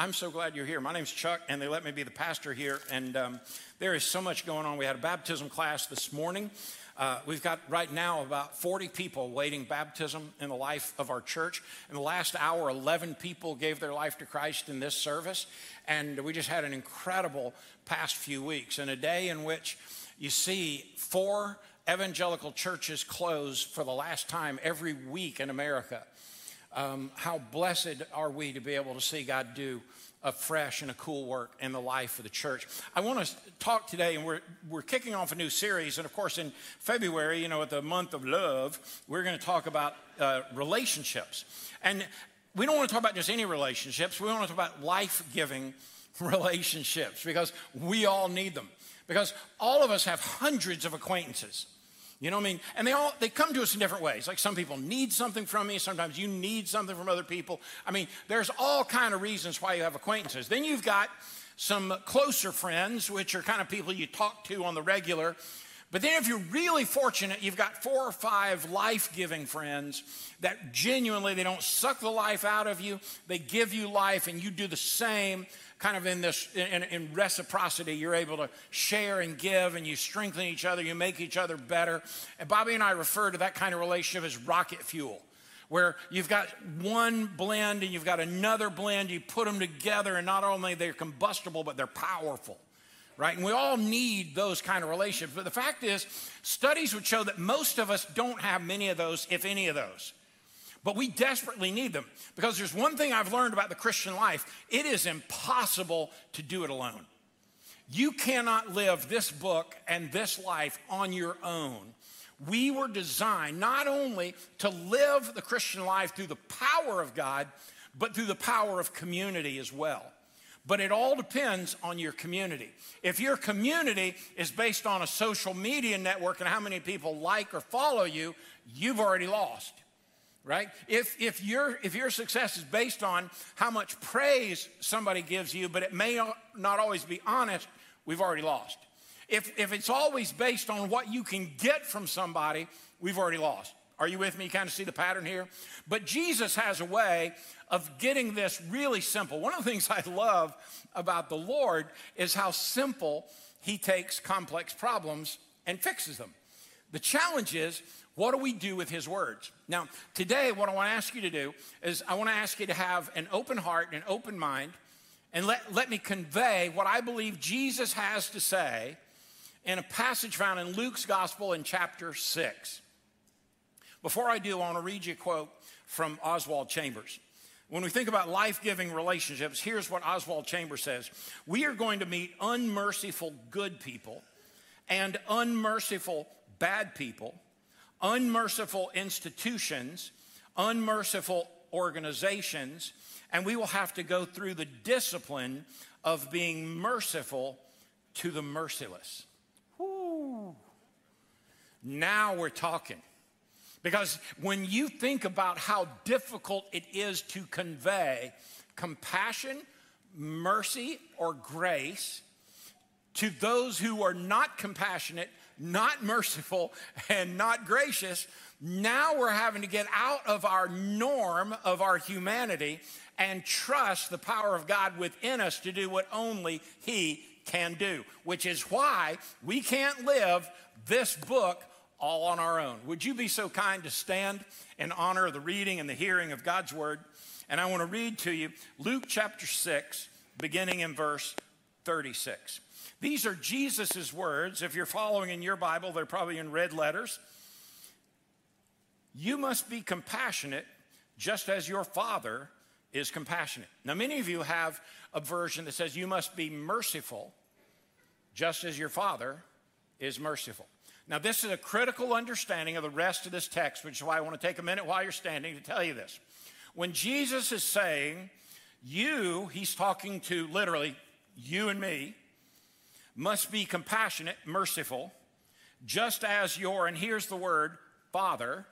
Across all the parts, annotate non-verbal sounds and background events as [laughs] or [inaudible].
I'm so glad you're here. My name's Chuck, and they let me be the pastor here. And um, there is so much going on. We had a baptism class this morning. Uh, we've got right now about 40 people waiting baptism in the life of our church. In the last hour, 11 people gave their life to Christ in this service. And we just had an incredible past few weeks, and a day in which you see four evangelical churches close for the last time every week in America. Um, how blessed are we to be able to see God do a fresh and a cool work in the life of the church. I want to talk today, and we're, we're kicking off a new series. And of course, in February, you know, at the month of love, we're going to talk about uh, relationships. And we don't want to talk about just any relationships, we want to talk about life giving [laughs] relationships because we all need them. Because all of us have hundreds of acquaintances. You know what I mean? And they all they come to us in different ways. Like some people need something from me, sometimes you need something from other people. I mean, there's all kind of reasons why you have acquaintances. Then you've got some closer friends, which are kind of people you talk to on the regular. But then, if you're really fortunate, you've got four or five life giving friends that genuinely they don't suck the life out of you, they give you life, and you do the same kind of in this in, in, reciprocity you're able to share and give and you strengthen each other you make each other better. And bobby and i refer to that kind of relationship as rocket fuel where you've got one blend and you've got another blend. You put them together and not only they're combustible but they're powerful right? And we all need those kind of relationships. But the fact is studies would show that most of us don't have many of those if any of those but we desperately need them because there's one thing I've learned about the Christian life it is impossible to do it alone. You cannot live this book and this life on your own. We were designed not only to live the Christian life through the power of God, but through the power of community as well. But it all depends on your community. If your community is based on a social media network and how many people like or follow you, you've already lost right? If, if, your, if your success is based on how much praise somebody gives you, but it may not always be honest, we've already lost. If, if it's always based on what you can get from somebody, we've already lost. Are you with me? You kind of see the pattern here? But Jesus has a way of getting this really simple. One of the things I love about the Lord is how simple he takes complex problems and fixes them. The challenge is what do we do with his words? Now, today, what I want to ask you to do is I want to ask you to have an open heart and an open mind and let, let me convey what I believe Jesus has to say in a passage found in Luke's gospel in chapter 6. Before I do, I want to read you a quote from Oswald Chambers. When we think about life giving relationships, here's what Oswald Chambers says We are going to meet unmerciful good people and unmerciful bad people unmerciful institutions, unmerciful organizations, and we will have to go through the discipline of being merciful to the merciless. Now we're talking. Because when you think about how difficult it is to convey compassion, mercy, or grace to those who are not compassionate, not merciful, and not gracious, now we're having to get out of our norm of our humanity and trust the power of God within us to do what only He can do, which is why we can't live this book all on our own. Would you be so kind to stand in honor of the reading and the hearing of God's word? And I want to read to you Luke chapter 6, beginning in verse 36. These are Jesus' words. If you're following in your Bible, they're probably in red letters. You must be compassionate just as your Father is compassionate. Now, many of you have a version that says you must be merciful just as your Father is merciful. Now, this is a critical understanding of the rest of this text, which is why I want to take a minute while you're standing to tell you this. When Jesus is saying, you, he's talking to literally you and me, must be compassionate, merciful, just as your, and here's the word, Father,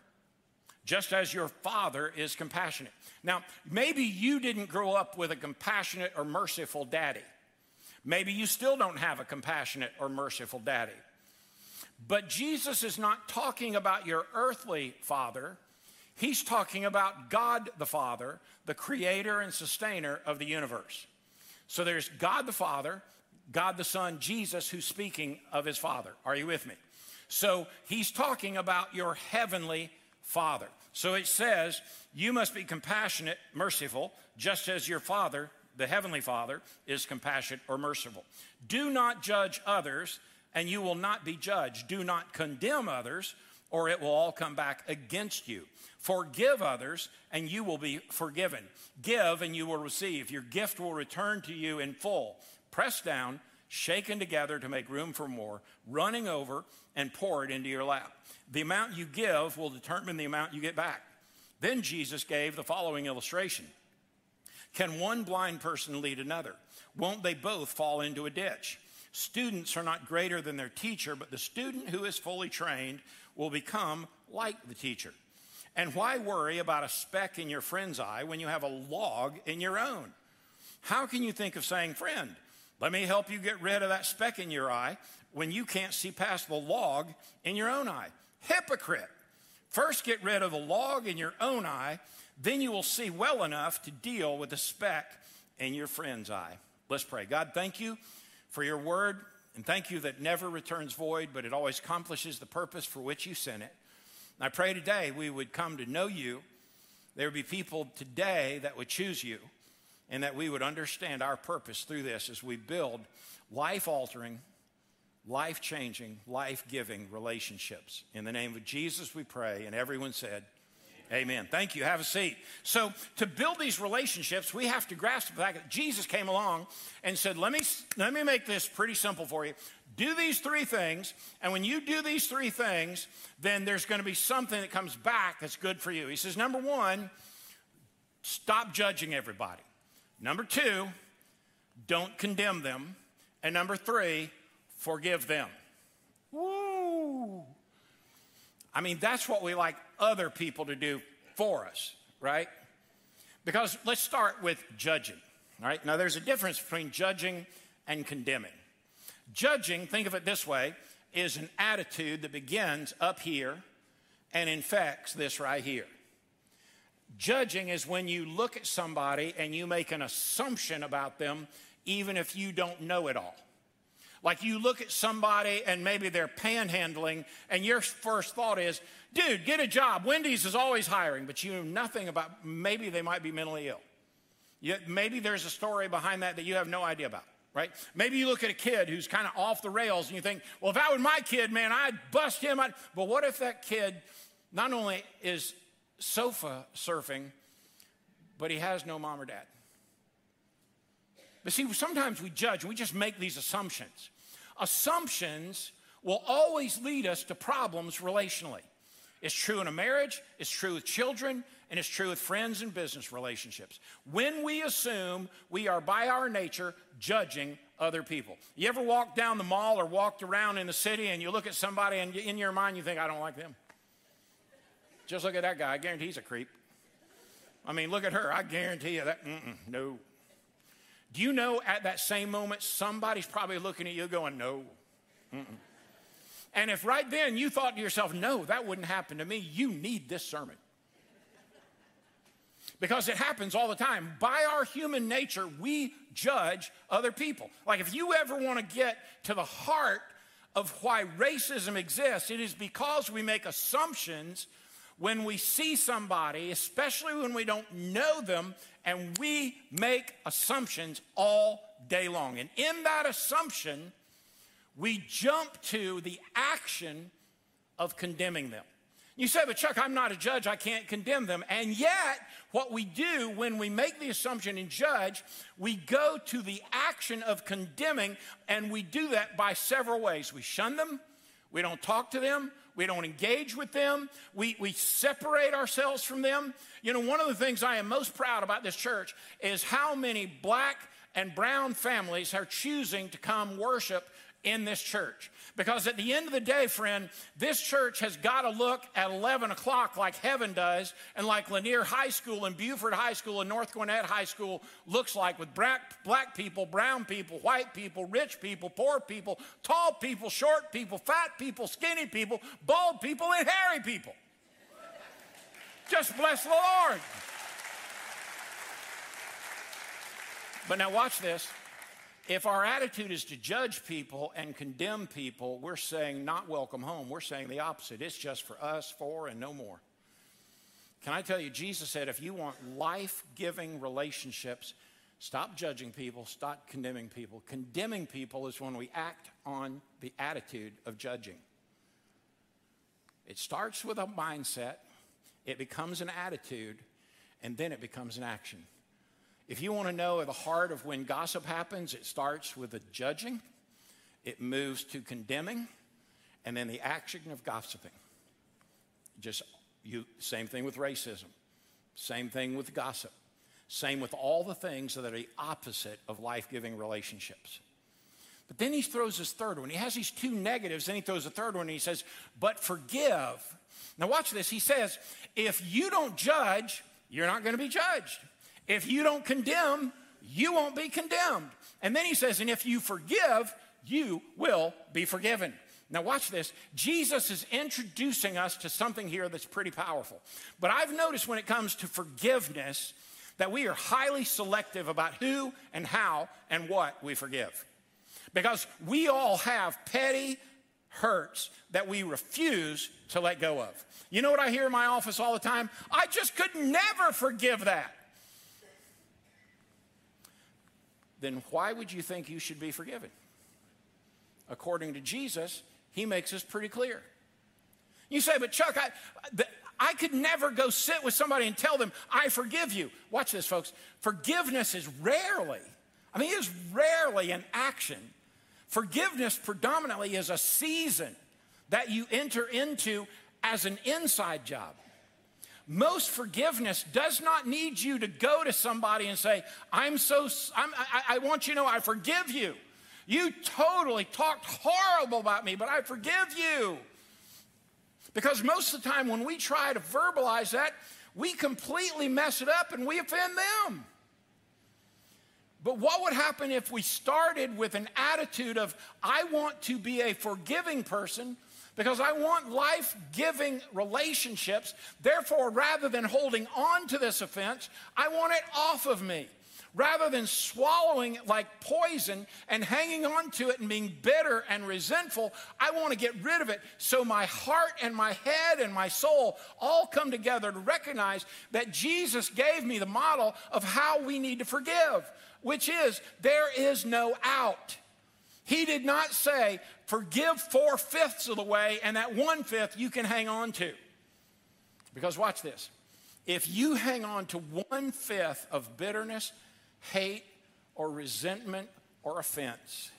just as your Father is compassionate. Now, maybe you didn't grow up with a compassionate or merciful daddy. Maybe you still don't have a compassionate or merciful daddy. But Jesus is not talking about your earthly father. He's talking about God the Father, the creator and sustainer of the universe. So there's God the Father, God the Son, Jesus, who's speaking of his Father. Are you with me? So he's talking about your heavenly Father. So it says, You must be compassionate, merciful, just as your Father, the Heavenly Father, is compassionate or merciful. Do not judge others, and you will not be judged. Do not condemn others, or it will all come back against you. Forgive others, and you will be forgiven. Give, and you will receive. Your gift will return to you in full. Pressed down, shaken together to make room for more, running over, and poured into your lap. The amount you give will determine the amount you get back. Then Jesus gave the following illustration Can one blind person lead another? Won't they both fall into a ditch? Students are not greater than their teacher, but the student who is fully trained will become like the teacher. And why worry about a speck in your friend's eye when you have a log in your own? How can you think of saying, Friend, let me help you get rid of that speck in your eye when you can't see past the log in your own eye? Hypocrite. First, get rid of the log in your own eye, then you will see well enough to deal with the speck in your friend's eye. Let's pray. God, thank you for your word, and thank you that never returns void, but it always accomplishes the purpose for which you sent it. I pray today we would come to know you. There would be people today that would choose you, and that we would understand our purpose through this as we build life altering, life changing, life giving relationships. In the name of Jesus, we pray. And everyone said, Amen. Thank you. Have a seat. So, to build these relationships, we have to grasp the fact that Jesus came along and said, let me, let me make this pretty simple for you. Do these three things, and when you do these three things, then there's going to be something that comes back that's good for you. He says, number one, stop judging everybody. Number two, don't condemn them. And number three, forgive them. Woo! I mean, that's what we like other people to do for us, right? Because let's start with judging, right? Now, there's a difference between judging and condemning. Judging, think of it this way, is an attitude that begins up here and infects this right here. Judging is when you look at somebody and you make an assumption about them, even if you don't know it all. Like you look at somebody and maybe they're panhandling, and your first thought is, dude, get a job. Wendy's is always hiring, but you know nothing about maybe they might be mentally ill. Yet maybe there's a story behind that that you have no idea about, right? Maybe you look at a kid who's kind of off the rails and you think, well, if that was my kid, man, I'd bust him. But what if that kid not only is sofa surfing, but he has no mom or dad? But see, sometimes we judge we just make these assumptions. Assumptions will always lead us to problems relationally. It's true in a marriage, it's true with children, and it's true with friends and business relationships. When we assume we are by our nature judging other people. You ever walked down the mall or walked around in the city and you look at somebody and in your mind you think, I don't like them? Just look at that guy. I guarantee he's a creep. I mean, look at her. I guarantee you that, no. Do you know at that same moment, somebody's probably looking at you going, no. Mm-mm. And if right then you thought to yourself, no, that wouldn't happen to me, you need this sermon. Because it happens all the time. By our human nature, we judge other people. Like if you ever want to get to the heart of why racism exists, it is because we make assumptions when we see somebody, especially when we don't know them, and we make assumptions all day long. And in that assumption, we jump to the action of condemning them. You say, but Chuck, I'm not a judge, I can't condemn them. And yet, what we do when we make the assumption and judge, we go to the action of condemning, and we do that by several ways. We shun them, we don't talk to them, we don't engage with them. We, we separate ourselves from them. You know, one of the things I am most proud about this church is how many black and brown families are choosing to come worship in this church. Because at the end of the day, friend, this church has got to look at 11 o'clock like heaven does and like Lanier High School and Buford High School and North Gwinnett High School looks like with black, black people, brown people, white people, rich people, poor people, tall people, short people, fat people, skinny people, bald people, and hairy people. Just bless the Lord. But now, watch this. If our attitude is to judge people and condemn people, we're saying not welcome home. We're saying the opposite. It's just for us, for, and no more. Can I tell you, Jesus said, if you want life giving relationships, stop judging people, stop condemning people. Condemning people is when we act on the attitude of judging. It starts with a mindset, it becomes an attitude, and then it becomes an action. If you want to know the heart of when gossip happens, it starts with the judging, it moves to condemning, and then the action of gossiping. Just you, same thing with racism, same thing with gossip, same with all the things that are the opposite of life giving relationships. But then he throws his third one. He has these two negatives, then he throws a third one and he says, But forgive. Now, watch this. He says, If you don't judge, you're not going to be judged. If you don't condemn, you won't be condemned. And then he says, and if you forgive, you will be forgiven. Now, watch this. Jesus is introducing us to something here that's pretty powerful. But I've noticed when it comes to forgiveness that we are highly selective about who and how and what we forgive. Because we all have petty hurts that we refuse to let go of. You know what I hear in my office all the time? I just could never forgive that. Then why would you think you should be forgiven? According to Jesus, he makes this pretty clear. You say, but Chuck, I, I could never go sit with somebody and tell them, I forgive you. Watch this, folks. Forgiveness is rarely, I mean, it is rarely an action. Forgiveness predominantly is a season that you enter into as an inside job. Most forgiveness does not need you to go to somebody and say, I'm so, I'm, I, I want you to know I forgive you. You totally talked horrible about me, but I forgive you. Because most of the time when we try to verbalize that, we completely mess it up and we offend them. But what would happen if we started with an attitude of, I want to be a forgiving person because I want life giving relationships. Therefore, rather than holding on to this offense, I want it off of me. Rather than swallowing it like poison and hanging on to it and being bitter and resentful, I want to get rid of it so my heart and my head and my soul all come together to recognize that Jesus gave me the model of how we need to forgive, which is there is no out. He did not say, forgive four fifths of the way, and that one fifth you can hang on to. Because watch this. If you hang on to one fifth of bitterness, hate, or resentment or offense,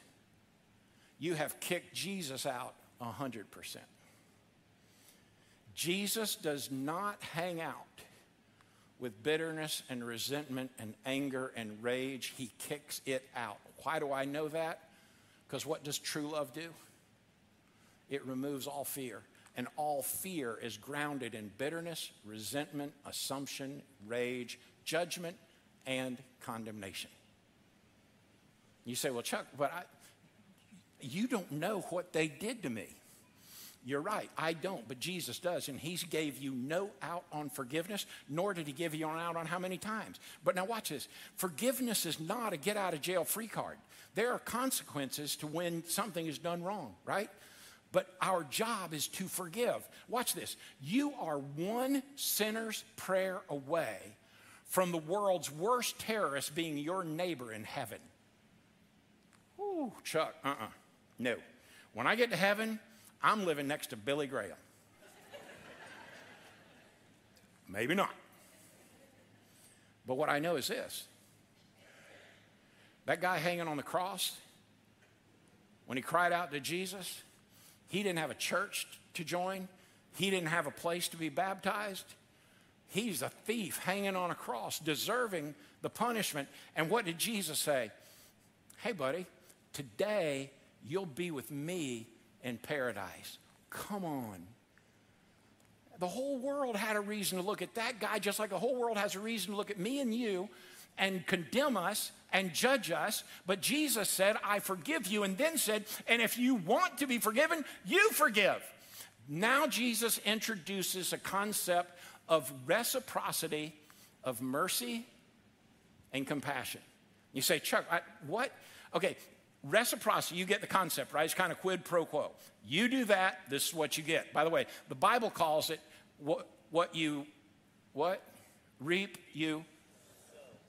you have kicked Jesus out 100%. Jesus does not hang out with bitterness and resentment and anger and rage. He kicks it out. Why do I know that? Because what does true love do? It removes all fear. And all fear is grounded in bitterness, resentment, assumption, rage, judgment, and condemnation. You say, well, Chuck, but I, you don't know what they did to me. You're right, I don't, but Jesus does. And He gave you no out on forgiveness, nor did He give you an out on how many times. But now, watch this forgiveness is not a get out of jail free card. There are consequences to when something is done wrong, right? But our job is to forgive. Watch this. You are one sinner's prayer away from the world's worst terrorist being your neighbor in heaven. Ooh, Chuck, uh uh-uh. uh No. When I get to heaven, I'm living next to Billy Graham. Maybe not. But what I know is this that guy hanging on the cross, when he cried out to Jesus, he didn't have a church to join, he didn't have a place to be baptized. He's a thief hanging on a cross, deserving the punishment. And what did Jesus say? Hey, buddy, today you'll be with me in paradise. Come on. The whole world had a reason to look at that guy, just like the whole world has a reason to look at me and you and condemn us and judge us. But Jesus said, I forgive you, and then said, and if you want to be forgiven, you forgive. Now, Jesus introduces a concept of reciprocity, of mercy, and compassion. You say, Chuck, I, what? Okay, reciprocity, you get the concept, right? It's kind of quid pro quo. You do that, this is what you get. By the way, the Bible calls it what, what you, what? Reap, you.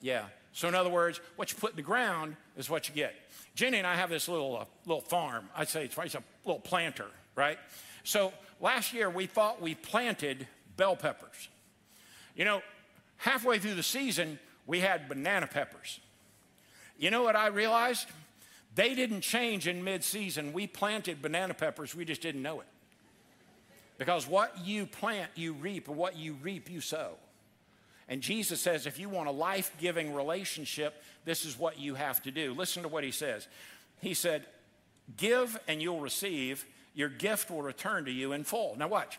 Yeah. So in other words, what you put in the ground is what you get. Jenny and I have this little, uh, little farm. I'd say it's, it's a little planter, right? So last year we thought we planted bell peppers. You know, halfway through the season, we had banana peppers. You know what I realized? They didn't change in mid season. We planted banana peppers, we just didn't know it. Because what you plant, you reap, and what you reap, you sow. And Jesus says, if you want a life giving relationship, this is what you have to do. Listen to what he says. He said, Give and you'll receive, your gift will return to you in full. Now, watch.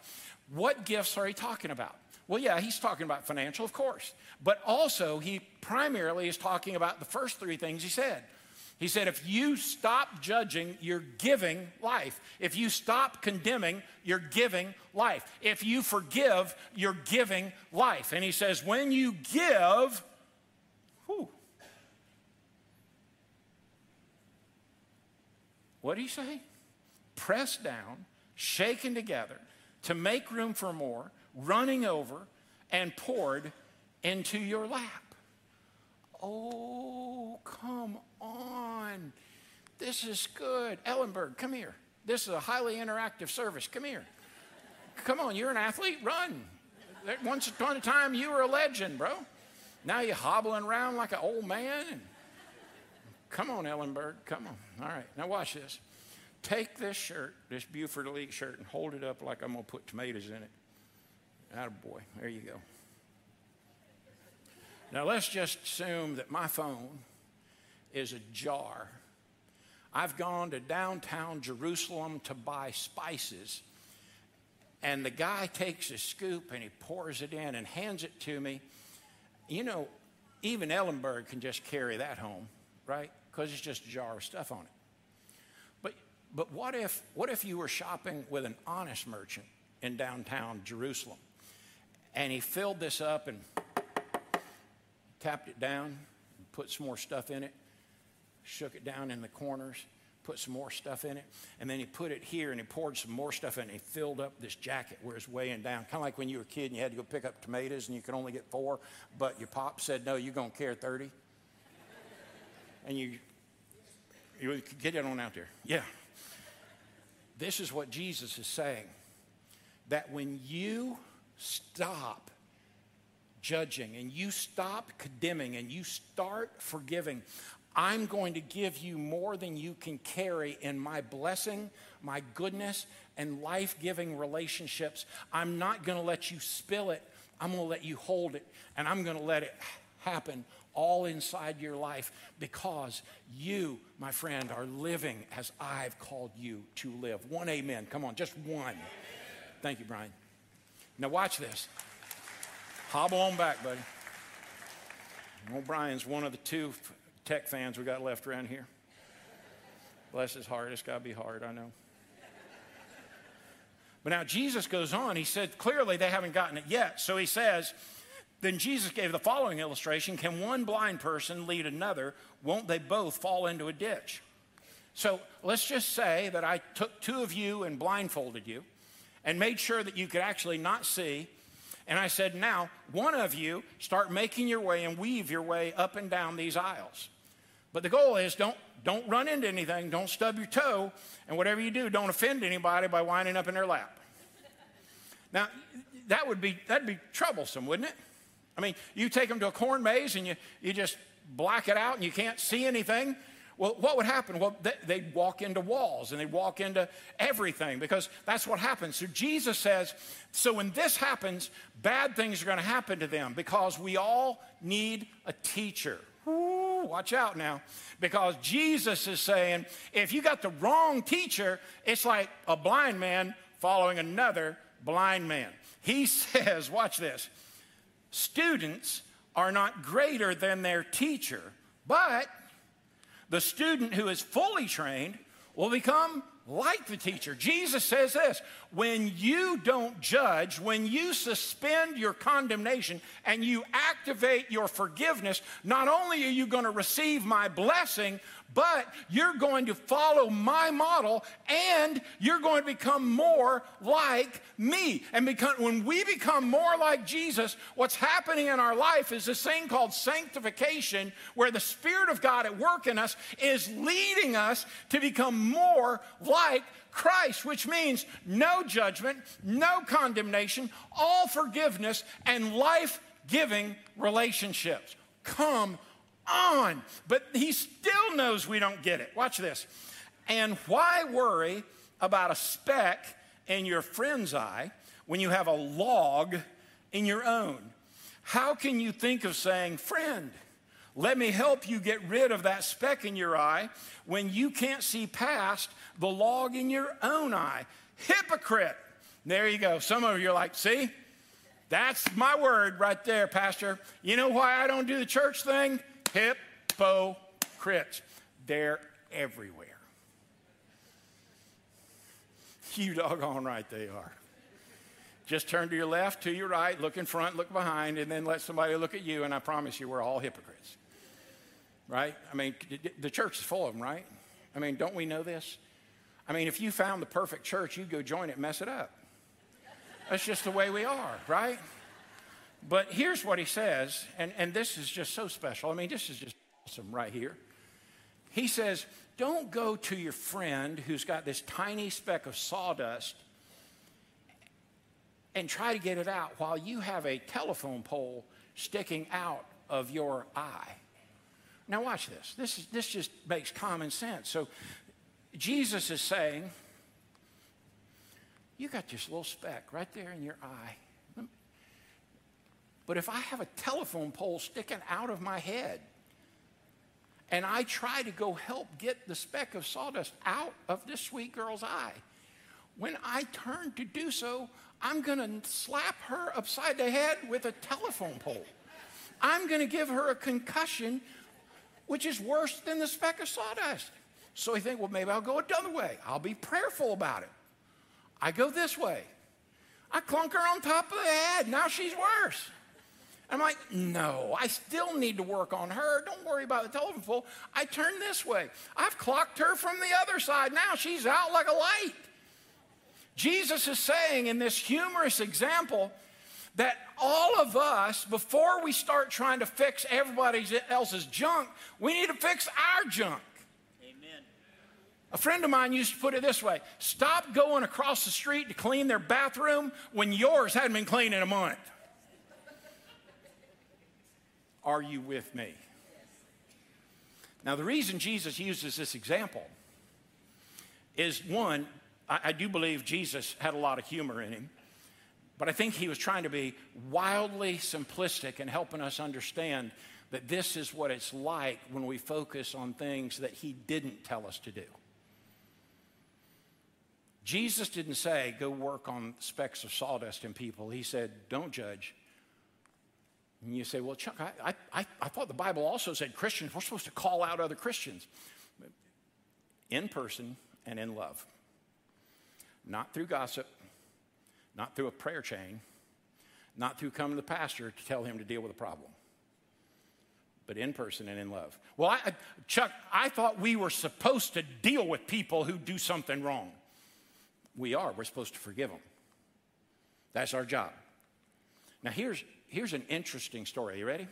What gifts are he talking about? Well, yeah, he's talking about financial, of course. But also, he primarily is talking about the first three things he said he said, if you stop judging, you're giving life. If you stop condemning, you're giving life. If you forgive, you're giving life. And he says, when you give, whew, what do you say? Pressed down, shaken together to make room for more, running over, and poured into your lap. Oh, come on. This is good. Ellenberg, come here. This is a highly interactive service. Come here. Come on, you're an athlete. Run. Once upon a time, you were a legend, bro. Now you're hobbling around like an old man. Come on, Ellenberg. Come on. All right. Now watch this. Take this shirt, this Buford Elite shirt, and hold it up like I'm going to put tomatoes in it. Ah boy. There you go. Now, let's just assume that my phone is a jar. I've gone to downtown Jerusalem to buy spices, and the guy takes a scoop and he pours it in and hands it to me. You know, even Ellenberg can just carry that home, right? Because it's just a jar of stuff on it. But, but what, if, what if you were shopping with an honest merchant in downtown Jerusalem, and he filled this up and tapped it down, put some more stuff in it, shook it down in the corners, put some more stuff in it, and then he put it here and he poured some more stuff in and he filled up this jacket where it's weighing down. Kind of like when you were a kid and you had to go pick up tomatoes and you could only get four, but your pop said, no, you're going to carry 30. and you, you get it on out there. Yeah. This is what Jesus is saying that when you stop judging and you stop condemning and you start forgiving, I'm going to give you more than you can carry in my blessing, my goodness, and life giving relationships. I'm not going to let you spill it. I'm going to let you hold it, and I'm going to let it happen all inside your life because you, my friend, are living as I've called you to live. One amen. Come on, just one. Thank you, Brian. Now, watch this. Hobble on back, buddy. O'Brien's one of the two tech fans we got left around here. Bless his heart. It's got to be hard, I know. But now Jesus goes on. He said, clearly they haven't gotten it yet. So he says, then Jesus gave the following illustration Can one blind person lead another? Won't they both fall into a ditch? So let's just say that I took two of you and blindfolded you and made sure that you could actually not see and I said, Now, one of you start making your way and weave your way up and down these aisles. But the goal is don't, don't run into anything, don't stub your toe, and whatever you do, don't offend anybody by winding up in their lap. Now, that would be, that'd be troublesome, wouldn't it? I mean, you take them to a corn maze and you, you just black it out and you can't see anything. Well, what would happen? Well, they'd walk into walls and they'd walk into everything because that's what happens. So Jesus says, so when this happens, bad things are going to happen to them because we all need a teacher. Ooh, watch out now. Because Jesus is saying, if you got the wrong teacher, it's like a blind man following another blind man. He [laughs] says, watch this students are not greater than their teacher, but the student who is fully trained will become like the teacher. Jesus says this when you don't judge, when you suspend your condemnation and you activate your forgiveness, not only are you going to receive my blessing, but you're going to follow my model and you're going to become more like me. And become, when we become more like Jesus, what's happening in our life is this thing called sanctification, where the Spirit of God at work in us is leading us to become more like Christ, which means no judgment, no condemnation, all forgiveness, and life giving relationships. Come on. But he still knows we don't get it. Watch this. And why worry about a speck in your friend's eye when you have a log in your own? How can you think of saying, friend, let me help you get rid of that speck in your eye when you can't see past the log in your own eye? Hypocrite. There you go. Some of you are like, see, that's my word right there, Pastor. You know why I don't do the church thing? Hypocrites. They're everywhere. You doggone right they are. Just turn to your left, to your right, look in front, look behind, and then let somebody look at you, and I promise you, we're all hypocrites. Right? I mean, the church is full of them, right? I mean, don't we know this? I mean, if you found the perfect church, you'd go join it mess it up. That's just the way we are, right? But here's what he says, and, and this is just so special. I mean, this is just awesome right here. He says, Don't go to your friend who's got this tiny speck of sawdust and try to get it out while you have a telephone pole sticking out of your eye. Now, watch this. This, is, this just makes common sense. So, Jesus is saying, You got this little speck right there in your eye. But if I have a telephone pole sticking out of my head and I try to go help get the speck of sawdust out of this sweet girl's eye, when I turn to do so, I'm going to slap her upside the head with a telephone pole. I'm going to give her a concussion, which is worse than the speck of sawdust. So you think, well, maybe I'll go another way. I'll be prayerful about it. I go this way. I clunk her on top of the head. Now she's worse. I'm like, no, I still need to work on her. Don't worry about the telephone pole. I turn this way. I've clocked her from the other side. Now she's out like a light. Jesus is saying in this humorous example that all of us, before we start trying to fix everybody else's junk, we need to fix our junk. Amen. A friend of mine used to put it this way stop going across the street to clean their bathroom when yours hadn't been cleaned in a month. Are you with me? Now, the reason Jesus uses this example is one, I, I, do believe Jesus had a lot of humor in him, but I think he was trying to be wildly simplistic and helping us understand that this is what it's like when we focus on things that he didn't tell us to do. Jesus didn't say, go work on specks of sawdust in people. He said, don't judge, and you say, well, Chuck, I, I, I thought the Bible also said Christians, we're supposed to call out other Christians in person and in love. Not through gossip, not through a prayer chain, not through coming to the pastor to tell him to deal with a problem, but in person and in love. Well, I, Chuck, I thought we were supposed to deal with people who do something wrong. We are. We're supposed to forgive them. That's our job. Now, here's, here's an interesting story. Are you ready?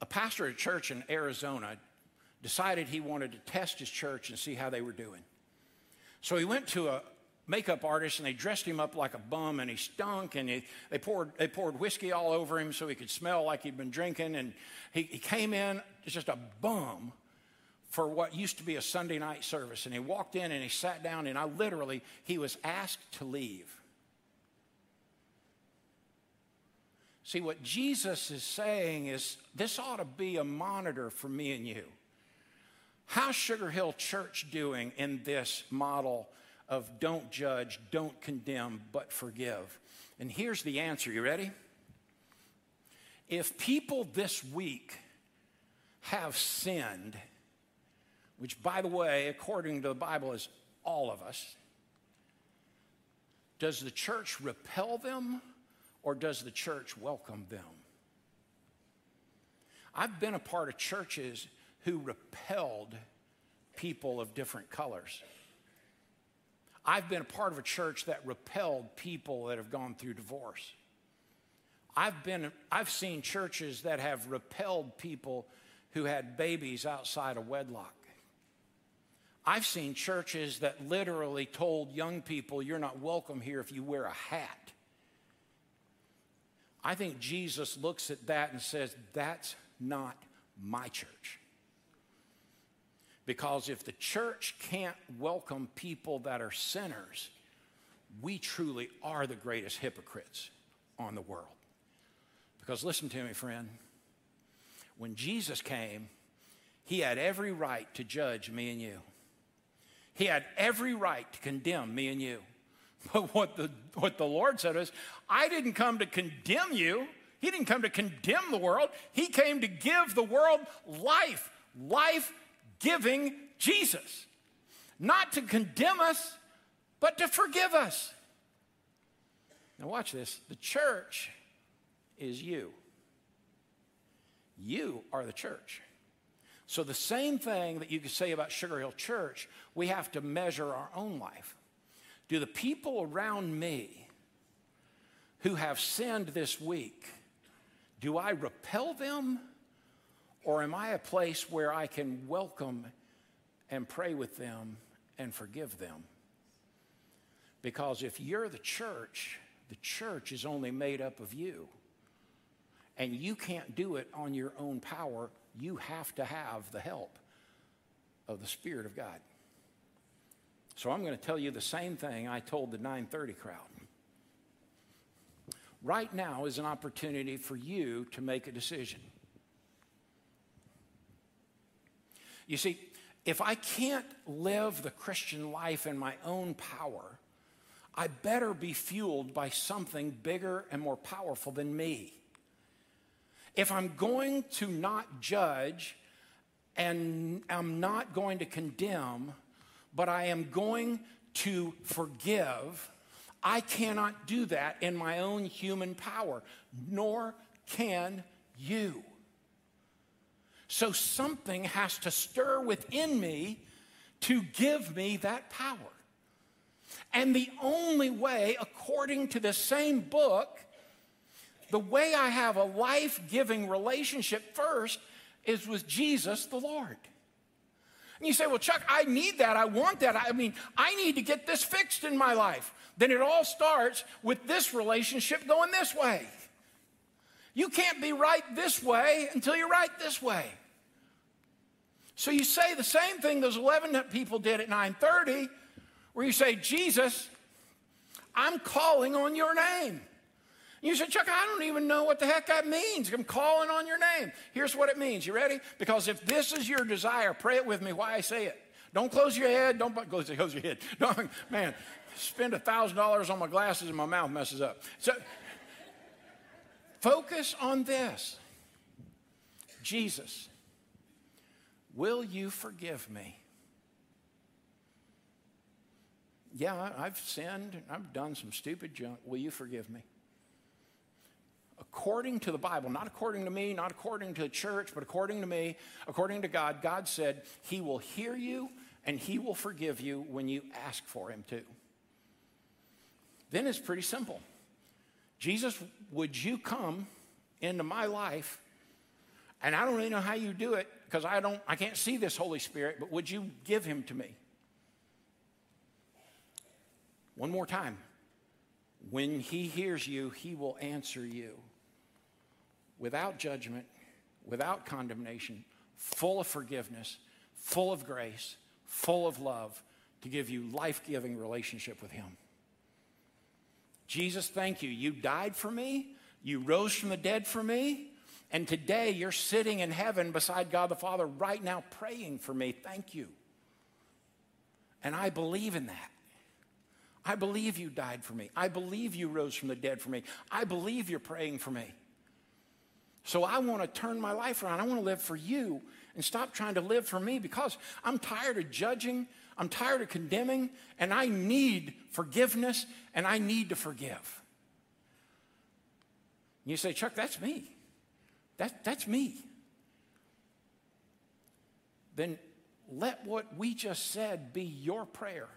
A pastor at a church in Arizona decided he wanted to test his church and see how they were doing. So he went to a makeup artist and they dressed him up like a bum and he stunk and he, they, poured, they poured whiskey all over him so he could smell like he'd been drinking. And he, he came in just a bum for what used to be a Sunday night service. And he walked in and he sat down and I literally, he was asked to leave. See, what Jesus is saying is this ought to be a monitor for me and you. How's Sugar Hill Church doing in this model of don't judge, don't condemn, but forgive? And here's the answer. You ready? If people this week have sinned, which, by the way, according to the Bible, is all of us, does the church repel them or does the church welcome them? I've been a part of churches who repelled people of different colors. I've been a part of a church that repelled people that have gone through divorce. I've, been, I've seen churches that have repelled people who had babies outside of wedlock. I've seen churches that literally told young people, You're not welcome here if you wear a hat. I think Jesus looks at that and says, That's not my church. Because if the church can't welcome people that are sinners, we truly are the greatest hypocrites on the world. Because listen to me, friend. When Jesus came, he had every right to judge me and you. He had every right to condemn me and you. But what the, what the Lord said is, I didn't come to condemn you. He didn't come to condemn the world. He came to give the world life, life giving Jesus. Not to condemn us, but to forgive us. Now, watch this. The church is you. You are the church. So, the same thing that you could say about Sugar Hill Church, we have to measure our own life. Do the people around me who have sinned this week, do I repel them? Or am I a place where I can welcome and pray with them and forgive them? Because if you're the church, the church is only made up of you. And you can't do it on your own power you have to have the help of the Spirit of God. So I'm going to tell you the same thing I told the 930 crowd. Right now is an opportunity for you to make a decision. You see, if I can't live the Christian life in my own power, I better be fueled by something bigger and more powerful than me. If I'm going to not judge and I'm not going to condemn, but I am going to forgive, I cannot do that in my own human power, nor can you. So something has to stir within me to give me that power. And the only way, according to the same book, the way I have a life giving relationship first is with Jesus the Lord. And you say, well, Chuck, I need that. I want that. I mean, I need to get this fixed in my life. Then it all starts with this relationship going this way. You can't be right this way until you're right this way. So you say the same thing those 11 people did at 9:30 where you say, "Jesus, I'm calling on your name." You said, Chuck, I don't even know what the heck that means. I'm calling on your name. Here's what it means. You ready? Because if this is your desire, pray it with me why I say it. Don't close your head. Don't close, close your head. [laughs] Don't, man, spend a $1,000 on my glasses and my mouth messes up. So focus on this Jesus, will you forgive me? Yeah, I've sinned. I've done some stupid junk. Will you forgive me? According to the Bible, not according to me, not according to the church, but according to me, according to God, God said He will hear you and He will forgive you when you ask for Him to. Then it's pretty simple. Jesus, would you come into my life? And I don't really know how you do it because I don't I can't see this Holy Spirit, but would you give him to me? One more time. When he hears you, he will answer you without judgment, without condemnation, full of forgiveness, full of grace, full of love to give you life giving relationship with Him. Jesus, thank you. You died for me, you rose from the dead for me, and today you're sitting in heaven beside God the Father right now praying for me. Thank you. And I believe in that. I believe you died for me. I believe you rose from the dead for me. I believe you're praying for me. So I want to turn my life around. I want to live for you. and stop trying to live for me because I'm tired of judging, I'm tired of condemning, and I need forgiveness and I need to forgive. You say, Chuck, that's me. That, that's me. Then let what we just said be your prayer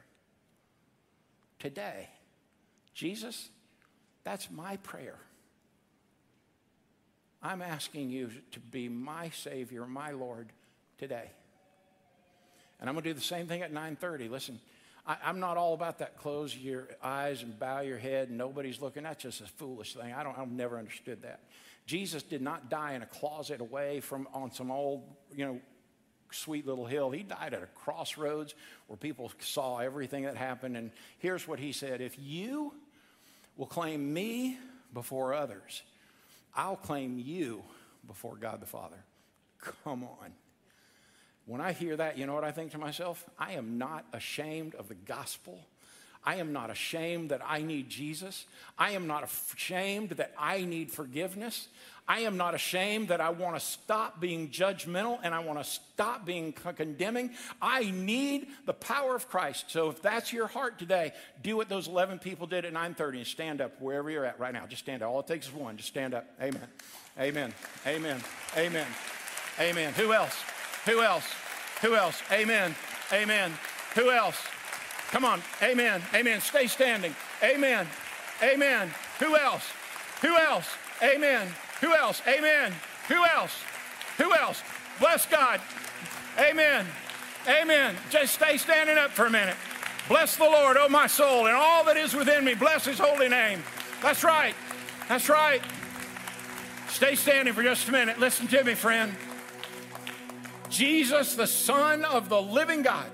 today. Jesus, that's my prayer. I'm asking you to be my Savior, my Lord today. And I'm going to do the same thing at 9:30. Listen, I, am not all about that. Close your eyes and bow your head. Nobody's looking. That's just a foolish thing. I don't. I've never understood that. Jesus did not die in a closet away from on some old, you know, sweet little hill. He died at a crossroads where people saw everything that happened. And here's what he said: If you will claim me before others, I'll claim you before God the Father. Come on. When I hear that, you know what I think to myself? I am not ashamed of the gospel. I am not ashamed that I need Jesus. I am not ashamed that I need forgiveness. I am not ashamed that I want to stop being judgmental and I want to stop being condemning. I need the power of Christ. So if that's your heart today, do what those 11 people did at 9:30 and stand up wherever you're at right now. Just stand up. All it takes is one. Just stand up. Amen. Amen. Amen. Amen. Amen. Who else? Who else? Who else? Amen. Amen. Who else? Come on. Amen. Amen. Stay standing. Amen. Amen. Who else? Who else? Amen. Who else? Amen. Who else? Who else? Bless God. Amen. Amen. Just stay standing up for a minute. Bless the Lord, oh my soul, and all that is within me. Bless his holy name. That's right. That's right. Stay standing for just a minute. Listen to me, friend. Jesus, the Son of the living God,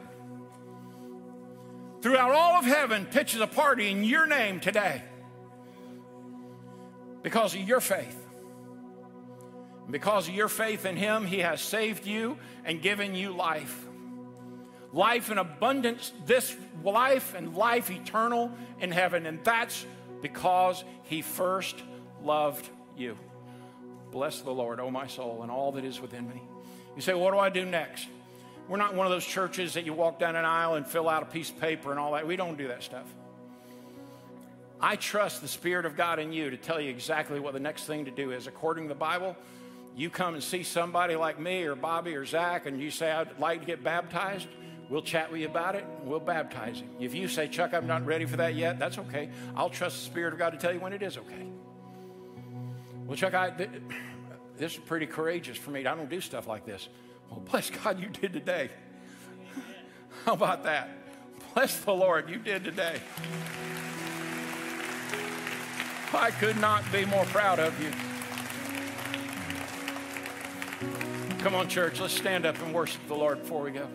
throughout all of heaven, pitches a party in your name today because of your faith. Because of your faith in Him, He has saved you and given you life. Life in abundance, this life and life eternal in heaven. And that's because He first loved you. Bless the Lord, O my soul, and all that is within me. You say, What do I do next? We're not one of those churches that you walk down an aisle and fill out a piece of paper and all that. We don't do that stuff. I trust the Spirit of God in you to tell you exactly what the next thing to do is. According to the Bible, you come and see somebody like me or Bobby or Zach and you say, I'd like to get baptized, we'll chat with you about it. We'll baptize him. If you say, Chuck, I'm not ready for that yet, that's okay. I'll trust the Spirit of God to tell you when it is okay. Well, Chuck, I, this is pretty courageous for me. I don't do stuff like this. Well, bless God, you did today. [laughs] How about that? Bless the Lord, you did today. I could not be more proud of you. Come on, church, let's stand up and worship the Lord before we go.